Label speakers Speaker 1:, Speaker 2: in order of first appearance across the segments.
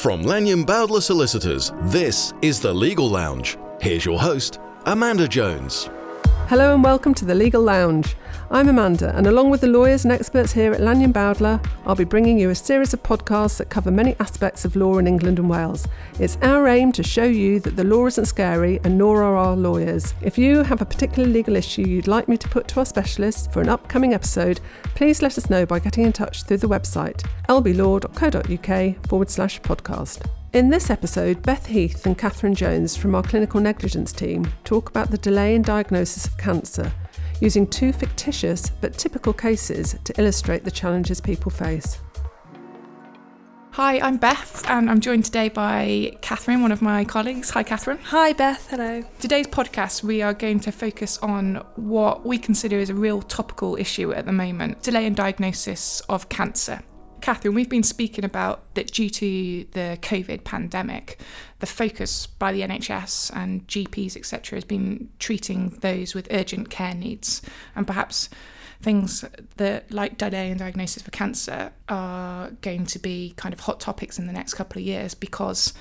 Speaker 1: From Lanyon Bowdler Solicitors, this is the Legal Lounge. Here's your host, Amanda Jones.
Speaker 2: Hello and welcome to the Legal Lounge. I'm Amanda, and along with the lawyers and experts here at Lanyon Bowdler, I'll be bringing you a series of podcasts that cover many aspects of law in England and Wales. It's our aim to show you that the law isn't scary, and nor are our lawyers. If you have a particular legal issue you'd like me to put to our specialists for an upcoming episode, please let us know by getting in touch through the website lblaw.co.uk forward slash podcast. In this episode, Beth Heath and Catherine Jones from our clinical negligence team talk about the delay in diagnosis of cancer, using two fictitious but typical cases to illustrate the challenges people face.
Speaker 3: Hi, I'm Beth, and I'm joined today by Catherine, one of my colleagues. Hi, Catherine.
Speaker 4: Hi, Beth. Hello.
Speaker 3: Today's podcast, we are going to focus on what we consider is a real topical issue at the moment delay in diagnosis of cancer. Catherine, we've been speaking about that due to the COVID pandemic, the focus by the NHS and GPs, etc., has been treating those with urgent care needs. And perhaps things that, like delay in diagnosis for cancer, are going to be kind of hot topics in the next couple of years because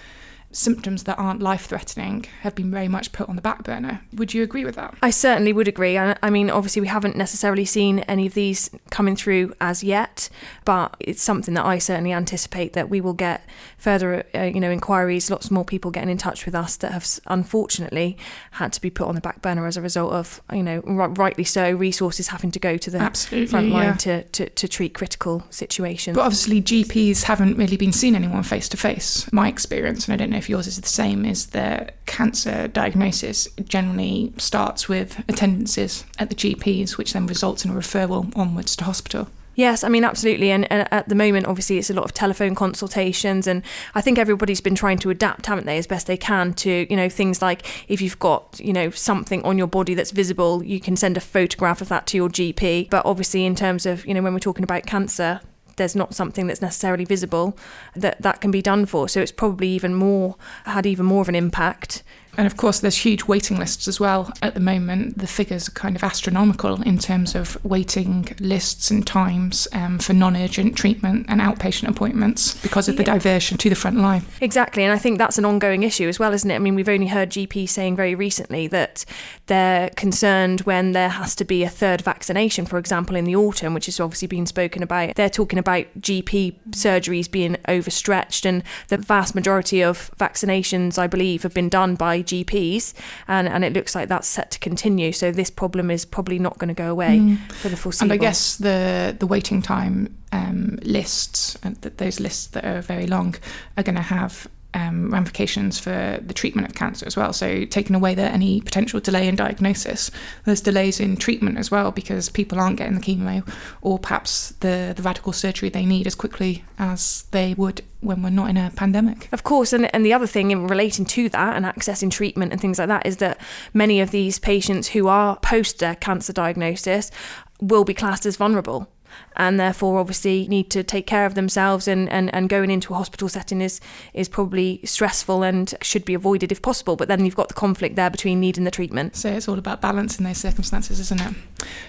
Speaker 3: symptoms that aren't life threatening have been very much put on the back burner. Would you agree with that?
Speaker 4: I certainly would agree. I, I, mean, obviously, we haven't necessarily seen any of these coming through as yet, but it's something that I certainly anticipate that we will get further, uh, you know, inquiries, lots more people getting in touch with us that have unfortunately had to be put on the back burner as a result of, you know, r- rightly so, resources having to go to the
Speaker 3: Absolutely,
Speaker 4: front line
Speaker 3: yeah.
Speaker 4: to, to, to treat critical situations.
Speaker 3: But obviously, GPs haven't really been seeing anyone face to face. My experience, and I don't know if yours is the same, is that cancer diagnosis generally starts with attendances at the GPs, which then results in a referral onwards to hospital.
Speaker 4: Yes, I mean, absolutely. And, and, at the moment, obviously, it's a lot of telephone consultations. And I think everybody's been trying to adapt, haven't they, as best they can to, you know, things like if you've got, you know, something on your body that's visible, you can send a photograph of that to your GP. But obviously, in terms of, you know, when we're talking about cancer, there's not something that's necessarily visible that that can be done for. So it's probably even more, had even more of an impact
Speaker 3: and of course, there's huge waiting lists as well at the moment. The figures are kind of astronomical in terms of waiting lists and times um, for non urgent treatment and outpatient appointments because of the yeah. diversion to the front line.
Speaker 4: Exactly. And I think that's an ongoing issue as well, isn't it? I mean, we've only heard GPs saying very recently that they're concerned when there has to be a third vaccination, for example, in the autumn, which has obviously been spoken about. They're talking about GP surgeries being overstretched, and the vast majority of vaccinations, I believe, have been done by GPs, and, and it looks like that's set to continue. So this problem is probably not going to go away mm. for the foreseeable.
Speaker 3: And I guess the the waiting time um, lists, and those lists that are very long, are going to have um, ramifications for the treatment of cancer as well. So, taking away the, any potential delay in diagnosis, there's delays in treatment as well because people aren't getting the chemo or perhaps the, the radical surgery they need as quickly as they would when we're not in a pandemic.
Speaker 4: Of course, and, and the other thing in relating to that and accessing treatment and things like that is that many of these patients who are post their cancer diagnosis will be classed as vulnerable and therefore obviously need to take care of themselves and, and, and going into a hospital setting is is probably stressful and should be avoided if possible but then you've got the conflict there between need and the treatment.
Speaker 3: So it's all about balance in those circumstances isn't it?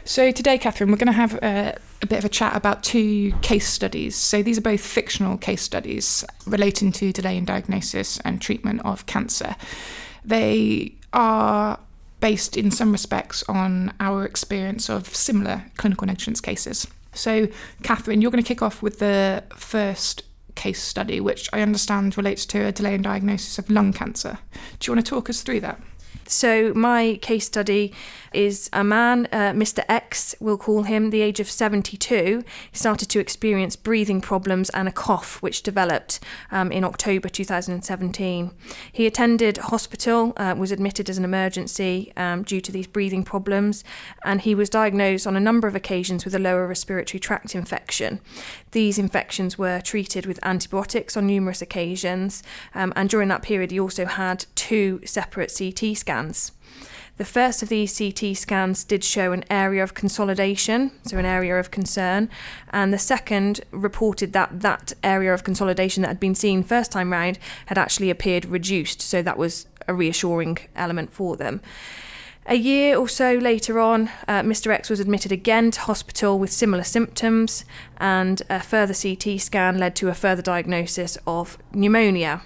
Speaker 3: So today Catherine we're going to have a, a bit of a chat about two case studies. So these are both fictional case studies relating to delay in diagnosis and treatment of cancer. They are based in some respects on our experience of similar clinical negligence cases. So, Catherine, you're going to kick off with the first case study, which I understand relates to a delay in diagnosis of lung cancer. Do you want to talk us through that?
Speaker 4: So, my case study is a man, uh, Mr. X, we'll call him, the age of 72. He started to experience breathing problems and a cough, which developed um, in October 2017. He attended hospital, uh, was admitted as an emergency um, due to these breathing problems, and he was diagnosed on a number of occasions with a lower respiratory tract infection. These infections were treated with antibiotics on numerous occasions, um, and during that period, he also had two separate CT scans. The first of these CT scans did show an area of consolidation, so an area of concern, and the second reported that that area of consolidation that had been seen first time round had actually appeared reduced, so that was a reassuring element for them. A year or so later on, uh, Mr. X was admitted again to hospital with similar symptoms, and a further CT scan led to a further diagnosis of pneumonia.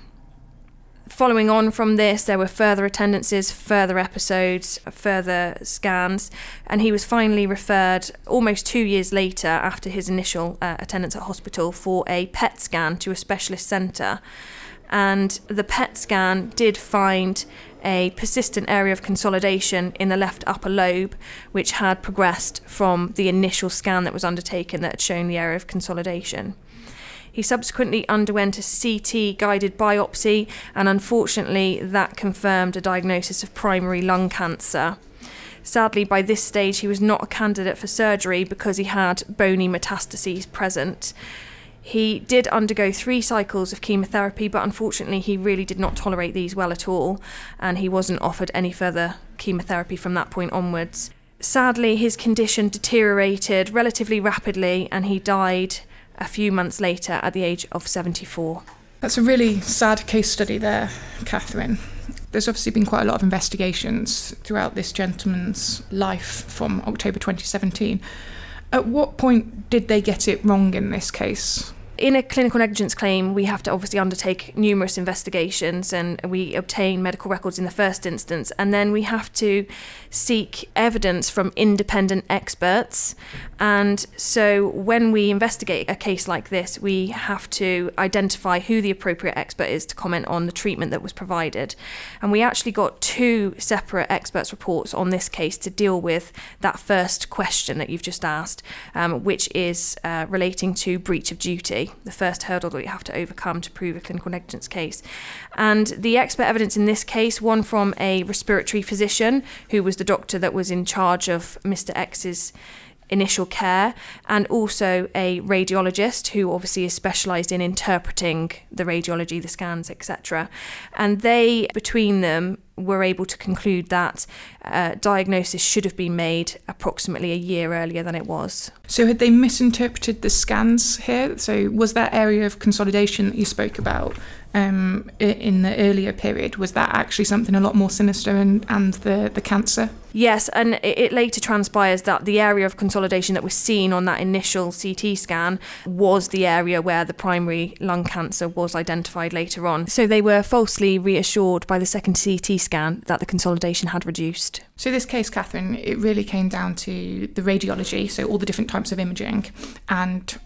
Speaker 4: Following on from this, there were further attendances, further episodes, further scans, and he was finally referred almost two years later after his initial uh, attendance at hospital for a PET scan to a specialist centre. And the PET scan did find a persistent area of consolidation in the left upper lobe, which had progressed from the initial scan that was undertaken that had shown the area of consolidation. He subsequently underwent a CT guided biopsy, and unfortunately, that confirmed a diagnosis of primary lung cancer. Sadly, by this stage, he was not a candidate for surgery because he had bony metastases present. He did undergo three cycles of chemotherapy, but unfortunately, he really did not tolerate these well at all, and he wasn't offered any further chemotherapy from that point onwards. Sadly, his condition deteriorated relatively rapidly, and he died a few months later at the age of 74.
Speaker 3: That's a really sad case study there, Catherine. There's obviously been quite a lot of investigations throughout this gentleman's life from October 2017. At what point did they get it wrong in this case?
Speaker 4: In a clinical negligence claim, we have to obviously undertake numerous investigations and we obtain medical records in the first instance, and then we have to seek evidence from independent experts. And so, when we investigate a case like this, we have to identify who the appropriate expert is to comment on the treatment that was provided. And we actually got two separate experts' reports on this case to deal with that first question that you've just asked, um, which is uh, relating to breach of duty the first hurdle that you have to overcome to prove a clinical negligence case. And the expert evidence in this case, one from a respiratory physician who was the doctor that was in charge of Mr. X's initial care, and also a radiologist who obviously is specialised in interpreting the radiology, the scans, etc. And they, between them, were able to conclude that uh, diagnosis should have been made approximately a year earlier than it was.
Speaker 3: So, had they misinterpreted the scans here? So, was that area of consolidation that you spoke about um, in the earlier period, was that actually something a lot more sinister and, and the, the cancer?
Speaker 4: Yes, and it later transpires that the area of consolidation that was seen on that initial CT scan was the area where the primary lung cancer was identified later on. So they were falsely reassured by the second CT scan that the consolidation had reduced.
Speaker 3: So, this case, Catherine, it really came down to the radiology, so all the different types of imaging, and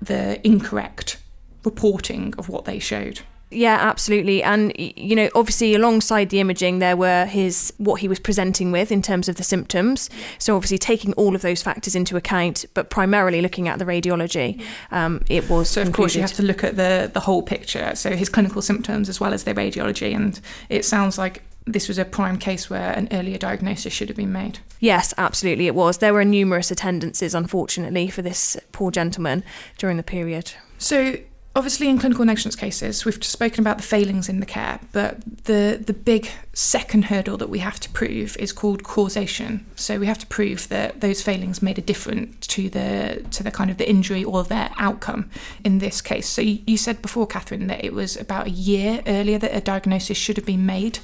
Speaker 3: the incorrect reporting of what they showed.
Speaker 4: Yeah, absolutely. And you know, obviously alongside the imaging there were his what he was presenting with in terms of the symptoms. So obviously taking all of those factors into account, but primarily looking at the radiology, um, it was
Speaker 3: So
Speaker 4: concluded.
Speaker 3: of course you have to look at the the whole picture. So his clinical symptoms as well as the radiology and it sounds like this was a prime case where an earlier diagnosis should have been made.
Speaker 4: Yes, absolutely it was. There were numerous attendances unfortunately for this poor gentleman during the period.
Speaker 3: So obviously in clinical negligence cases we've spoken about the failings in the care but the the big second hurdle that we have to prove is called causation. So we have to prove that those failings made a difference to the to the kind of the injury or their outcome in this case. So you, you said before Catherine that it was about a year earlier that a diagnosis should have been made.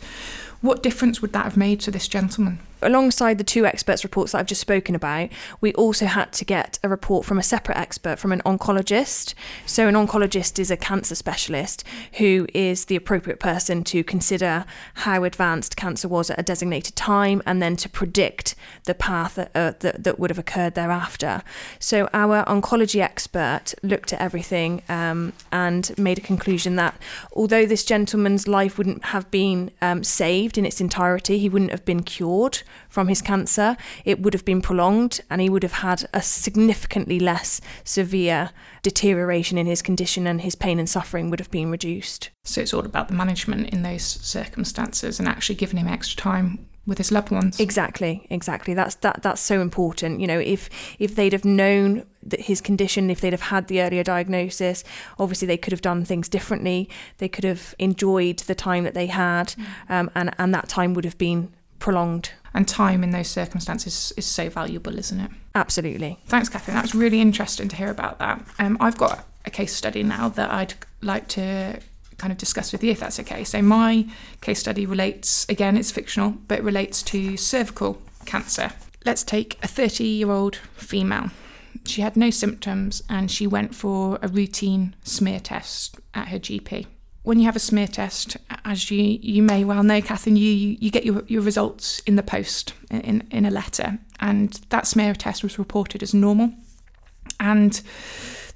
Speaker 3: What difference would that have made to this gentleman
Speaker 4: alongside the two experts' reports that I've just spoken about, we also had to get a report from a separate expert, from an oncologist. So, an oncologist is a cancer specialist who is the appropriate person to consider how advanced cancer was at a designated time and then to predict the path that, uh, that, that, would have occurred thereafter. So, our oncology expert looked at everything um, and made a conclusion that although this gentleman's life wouldn't have been um, saved in its entirety, he wouldn't have been cured from his cancer, it would have been prolonged and he would have had a significantly less severe deterioration in his condition and his pain and suffering would have been reduced.
Speaker 3: So it's all about the management in those circumstances and actually giving him extra time with his loved ones.
Speaker 4: Exactly, exactly. That's that that's so important. You know, if if they'd have known that his condition, if they'd have had the earlier diagnosis, obviously they could have done things differently. They could have enjoyed the time that they had, mm. um, and and that time would have been prolonged.
Speaker 3: And time in those circumstances is so valuable, isn't it?
Speaker 4: Absolutely.
Speaker 3: Thanks, Catherine. That's really interesting to hear about that. Um, I've got a case study now that I'd like to kind of discuss with you if that's okay. So, my case study relates, again, it's fictional, but it relates to cervical cancer. Let's take a 30 year old female. She had no symptoms and she went for a routine smear test at her GP. When you have a smear test, as you, you may well know, Catherine, you, you get your, your results in the post in, in a letter. And that smear test was reported as normal. And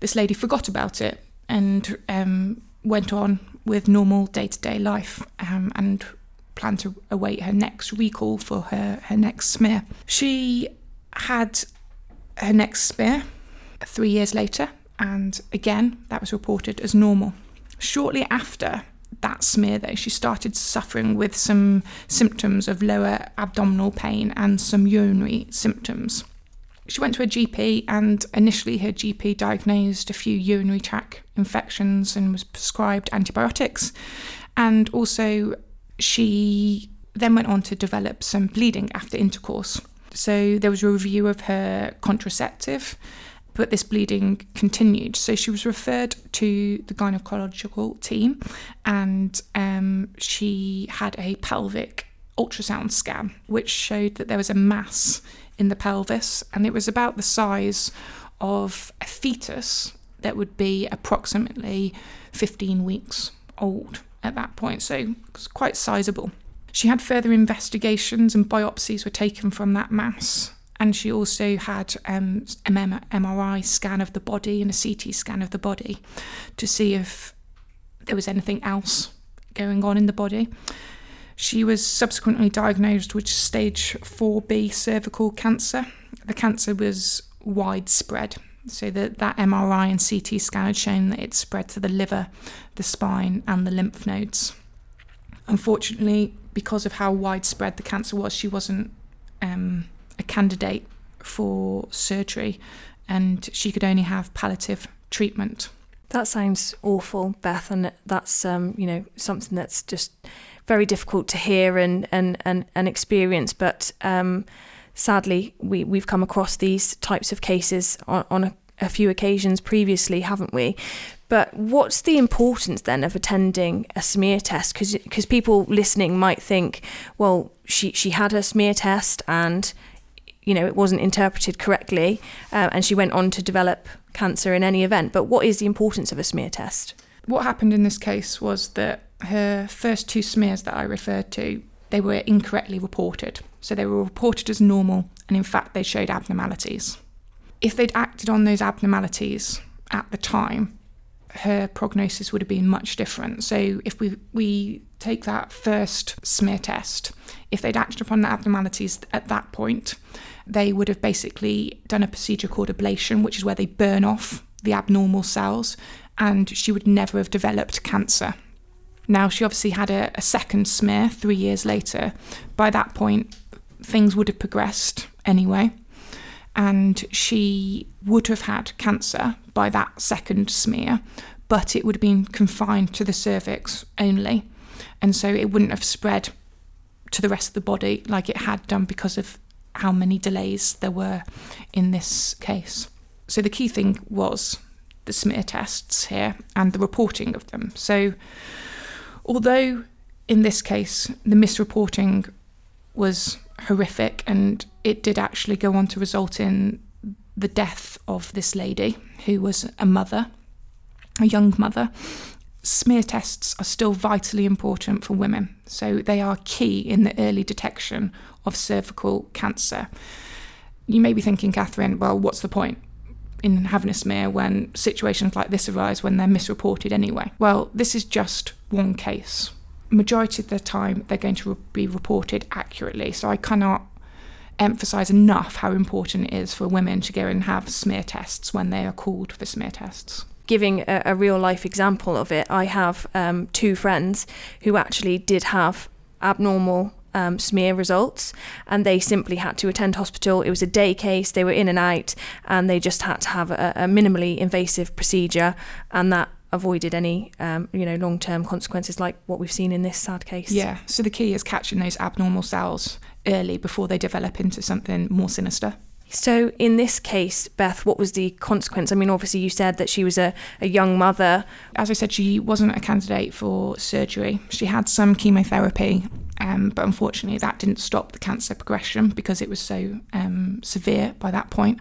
Speaker 3: this lady forgot about it and um, went on with normal day to day life um, and planned to await her next recall for her, her next smear. She had her next smear three years later, and again, that was reported as normal. Shortly after that smear, though, she started suffering with some symptoms of lower abdominal pain and some urinary symptoms. She went to a GP, and initially, her GP diagnosed a few urinary tract infections and was prescribed antibiotics. And also, she then went on to develop some bleeding after intercourse. So, there was a review of her contraceptive, but this bleeding continued. So, she was referred to the gynecological team, and um, she had a pelvic ultrasound scan, which showed that there was a mass in the pelvis, and it was about the size of a fetus that would be approximately 15 weeks old at that point, so it was quite sizable. She had further investigations and biopsies were taken from that mass, and she also had um, an MRI scan of the body and a CT scan of the body to see if there was anything else going on in the body. She was subsequently diagnosed with stage 4B cervical cancer. The cancer was widespread, so that, that MRI and CT scan had shown that it spread to the liver, the spine, and the lymph nodes. Unfortunately, because of how widespread the cancer was, she wasn't um, a candidate for surgery and she could only have palliative treatment.
Speaker 4: That sounds awful, Beth, and that's um, you know something that's just very difficult to hear and and and, and experience. But um, sadly, we we've come across these types of cases on, on a, a few occasions previously, haven't we? But what's the importance then of attending a smear test? Because people listening might think, well, she she had a smear test and you know it wasn't interpreted correctly, uh, and she went on to develop cancer in any event. But what is the importance of a smear test?
Speaker 3: What happened in this case was that her first two smears that I referred to, they were incorrectly reported. So they were reported as normal, and in fact, they showed abnormalities. If they'd acted on those abnormalities at the time, her prognosis would have been much different. So if we we take that first smear test, if they'd acted upon the abnormalities at that point, they would have basically done a procedure called ablation, which is where they burn off the abnormal cells, and she would never have developed cancer. Now, she obviously had a, a second smear three years later. By that point, things would have progressed anyway, and she would have had cancer by that second smear, but it would have been confined to the cervix only, and so it wouldn't have spread to the rest of the body like it had done because of how many delays there were in this case. So the key thing was the smear tests here and the reporting of them. So although in this case the misreporting was horrific and it did actually go on to result in the death of this lady who was a mother, a young mother. Smear tests are still vitally important for women, so they are key in the early detection of cervical cancer. You may be thinking, Catherine, well, what's the point? in having a smear when situations like this arise when they're misreported anyway. Well, this is just one case. Majority of the time, they're going to be reported accurately. So I cannot emphasize enough how important it is for women to go and have smear tests when they are called for smear tests.
Speaker 4: Giving a, a real life example of it, I have um, two friends who actually did have abnormal um, smear results, and they simply had to attend hospital. It was a day case, they were in and out, and they just had to have a, a minimally invasive procedure, and that avoided any um, you know long term consequences like what we've seen in this sad case.
Speaker 3: Yeah. So the key is catching those abnormal cells early before they develop into something more sinister.
Speaker 4: So, in this case, Beth, what was the consequence? I mean, obviously, you said that she was a, a young mother.
Speaker 3: As I said, she wasn't a candidate for surgery. She had some chemotherapy, um, but unfortunately, that didn't stop the cancer progression because it was so um, severe by that point.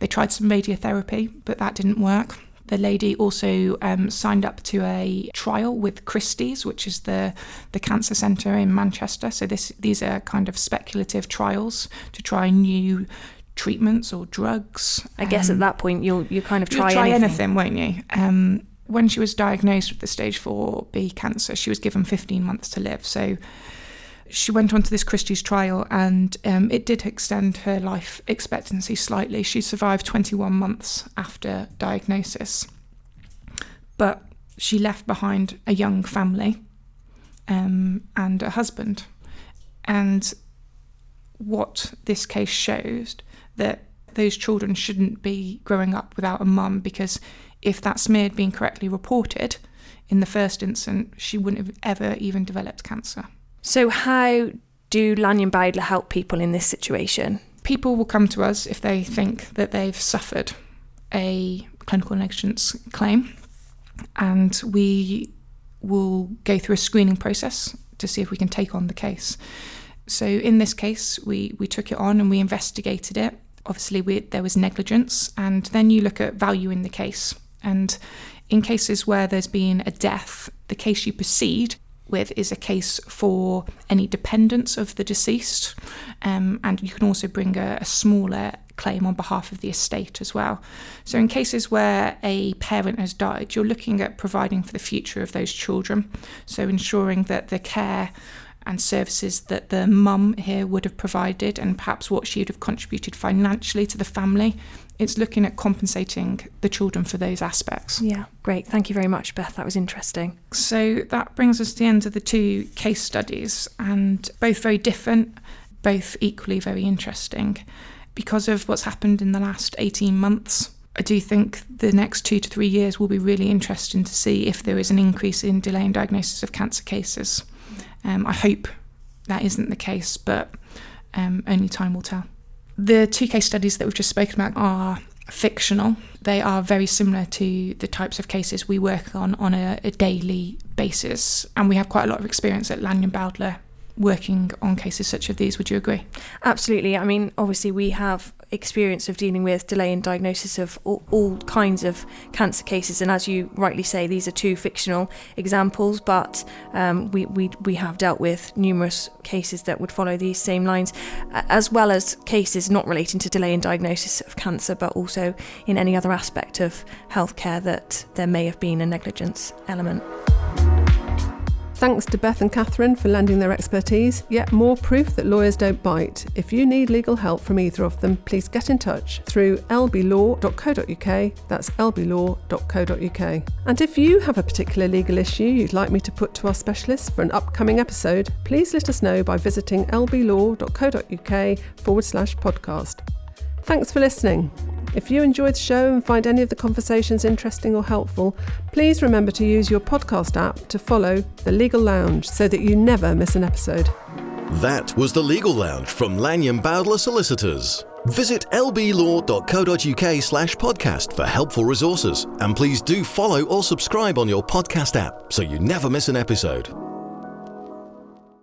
Speaker 3: They tried some radiotherapy, but that didn't work. The lady also um, signed up to a trial with Christie's, which is the, the cancer centre in Manchester. So this these are kind of speculative trials to try new treatments or drugs.
Speaker 4: I guess at that point you'll you kind of try,
Speaker 3: try
Speaker 4: anything.
Speaker 3: anything, won't you? Um, when she was diagnosed with the stage 4B cancer, she was given 15 months to live. So she went on to this Christie's trial and um, it did extend her life expectancy slightly. She survived 21 months after diagnosis. But she left behind a young family um, and a husband. And what this case shows that those children shouldn't be growing up without a mum because if that smear had been correctly reported in the first instance, she wouldn't have ever even developed cancer.
Speaker 4: So, how do Lanyon Bowdler help people in this situation?
Speaker 3: People will come to us if they think that they've suffered a clinical negligence claim, and we will go through a screening process to see if we can take on the case. So, in this case, we, we took it on and we investigated it. Obviously, we, there was negligence, and then you look at value in the case. And in cases where there's been a death, the case you proceed with is a case for any dependents of the deceased, um, and you can also bring a, a smaller claim on behalf of the estate as well. So, in cases where a parent has died, you're looking at providing for the future of those children. So, ensuring that the care and services that the mum here would have provided and perhaps what she would have contributed financially to the family. It's looking at compensating the children for those aspects.
Speaker 4: Yeah, great. Thank you very much, Beth. That was interesting.
Speaker 3: So that brings us to the end of the two case studies, and both very different, both equally very interesting. Because of what's happened in the last 18 months, I do think the next two to three years will be really interesting to see if there is an increase in delay in diagnosis of cancer cases. Um, I hope that isn't the case, but um, only time will tell. The two case studies that we've just spoken about are fictional. They are very similar to the types of cases we work on on a, a daily basis, and we have quite a lot of experience at Lanyon Bowdler working on cases such as these. Would you agree?
Speaker 4: Absolutely. I mean, obviously, we have experience of dealing with delay in diagnosis of all, all, kinds of cancer cases, and as you rightly say, these are two fictional examples, but um, we, we we have dealt with numerous cases that would follow these same lines, as well as cases not relating to delay in diagnosis of cancer, but also in any other aspect of healthcare that there may have been a negligence element.
Speaker 2: Thanks to Beth and Catherine for lending their expertise. Yet more proof that lawyers don't bite. If you need legal help from either of them, please get in touch through lblaw.co.uk. That's lblaw.co.uk. And if you have a particular legal issue you'd like me to put to our specialists for an upcoming episode, please let us know by visiting lblaw.co.uk forward slash podcast. Thanks for listening. If you enjoyed the show and find any of the conversations interesting or helpful, please remember to use your podcast app to follow The Legal Lounge so that you never miss an episode.
Speaker 1: That was The Legal Lounge from Lanyon Bowdler Solicitors. Visit lblaw.co.uk slash podcast for helpful resources and please do follow or subscribe on your podcast app so you never miss an episode.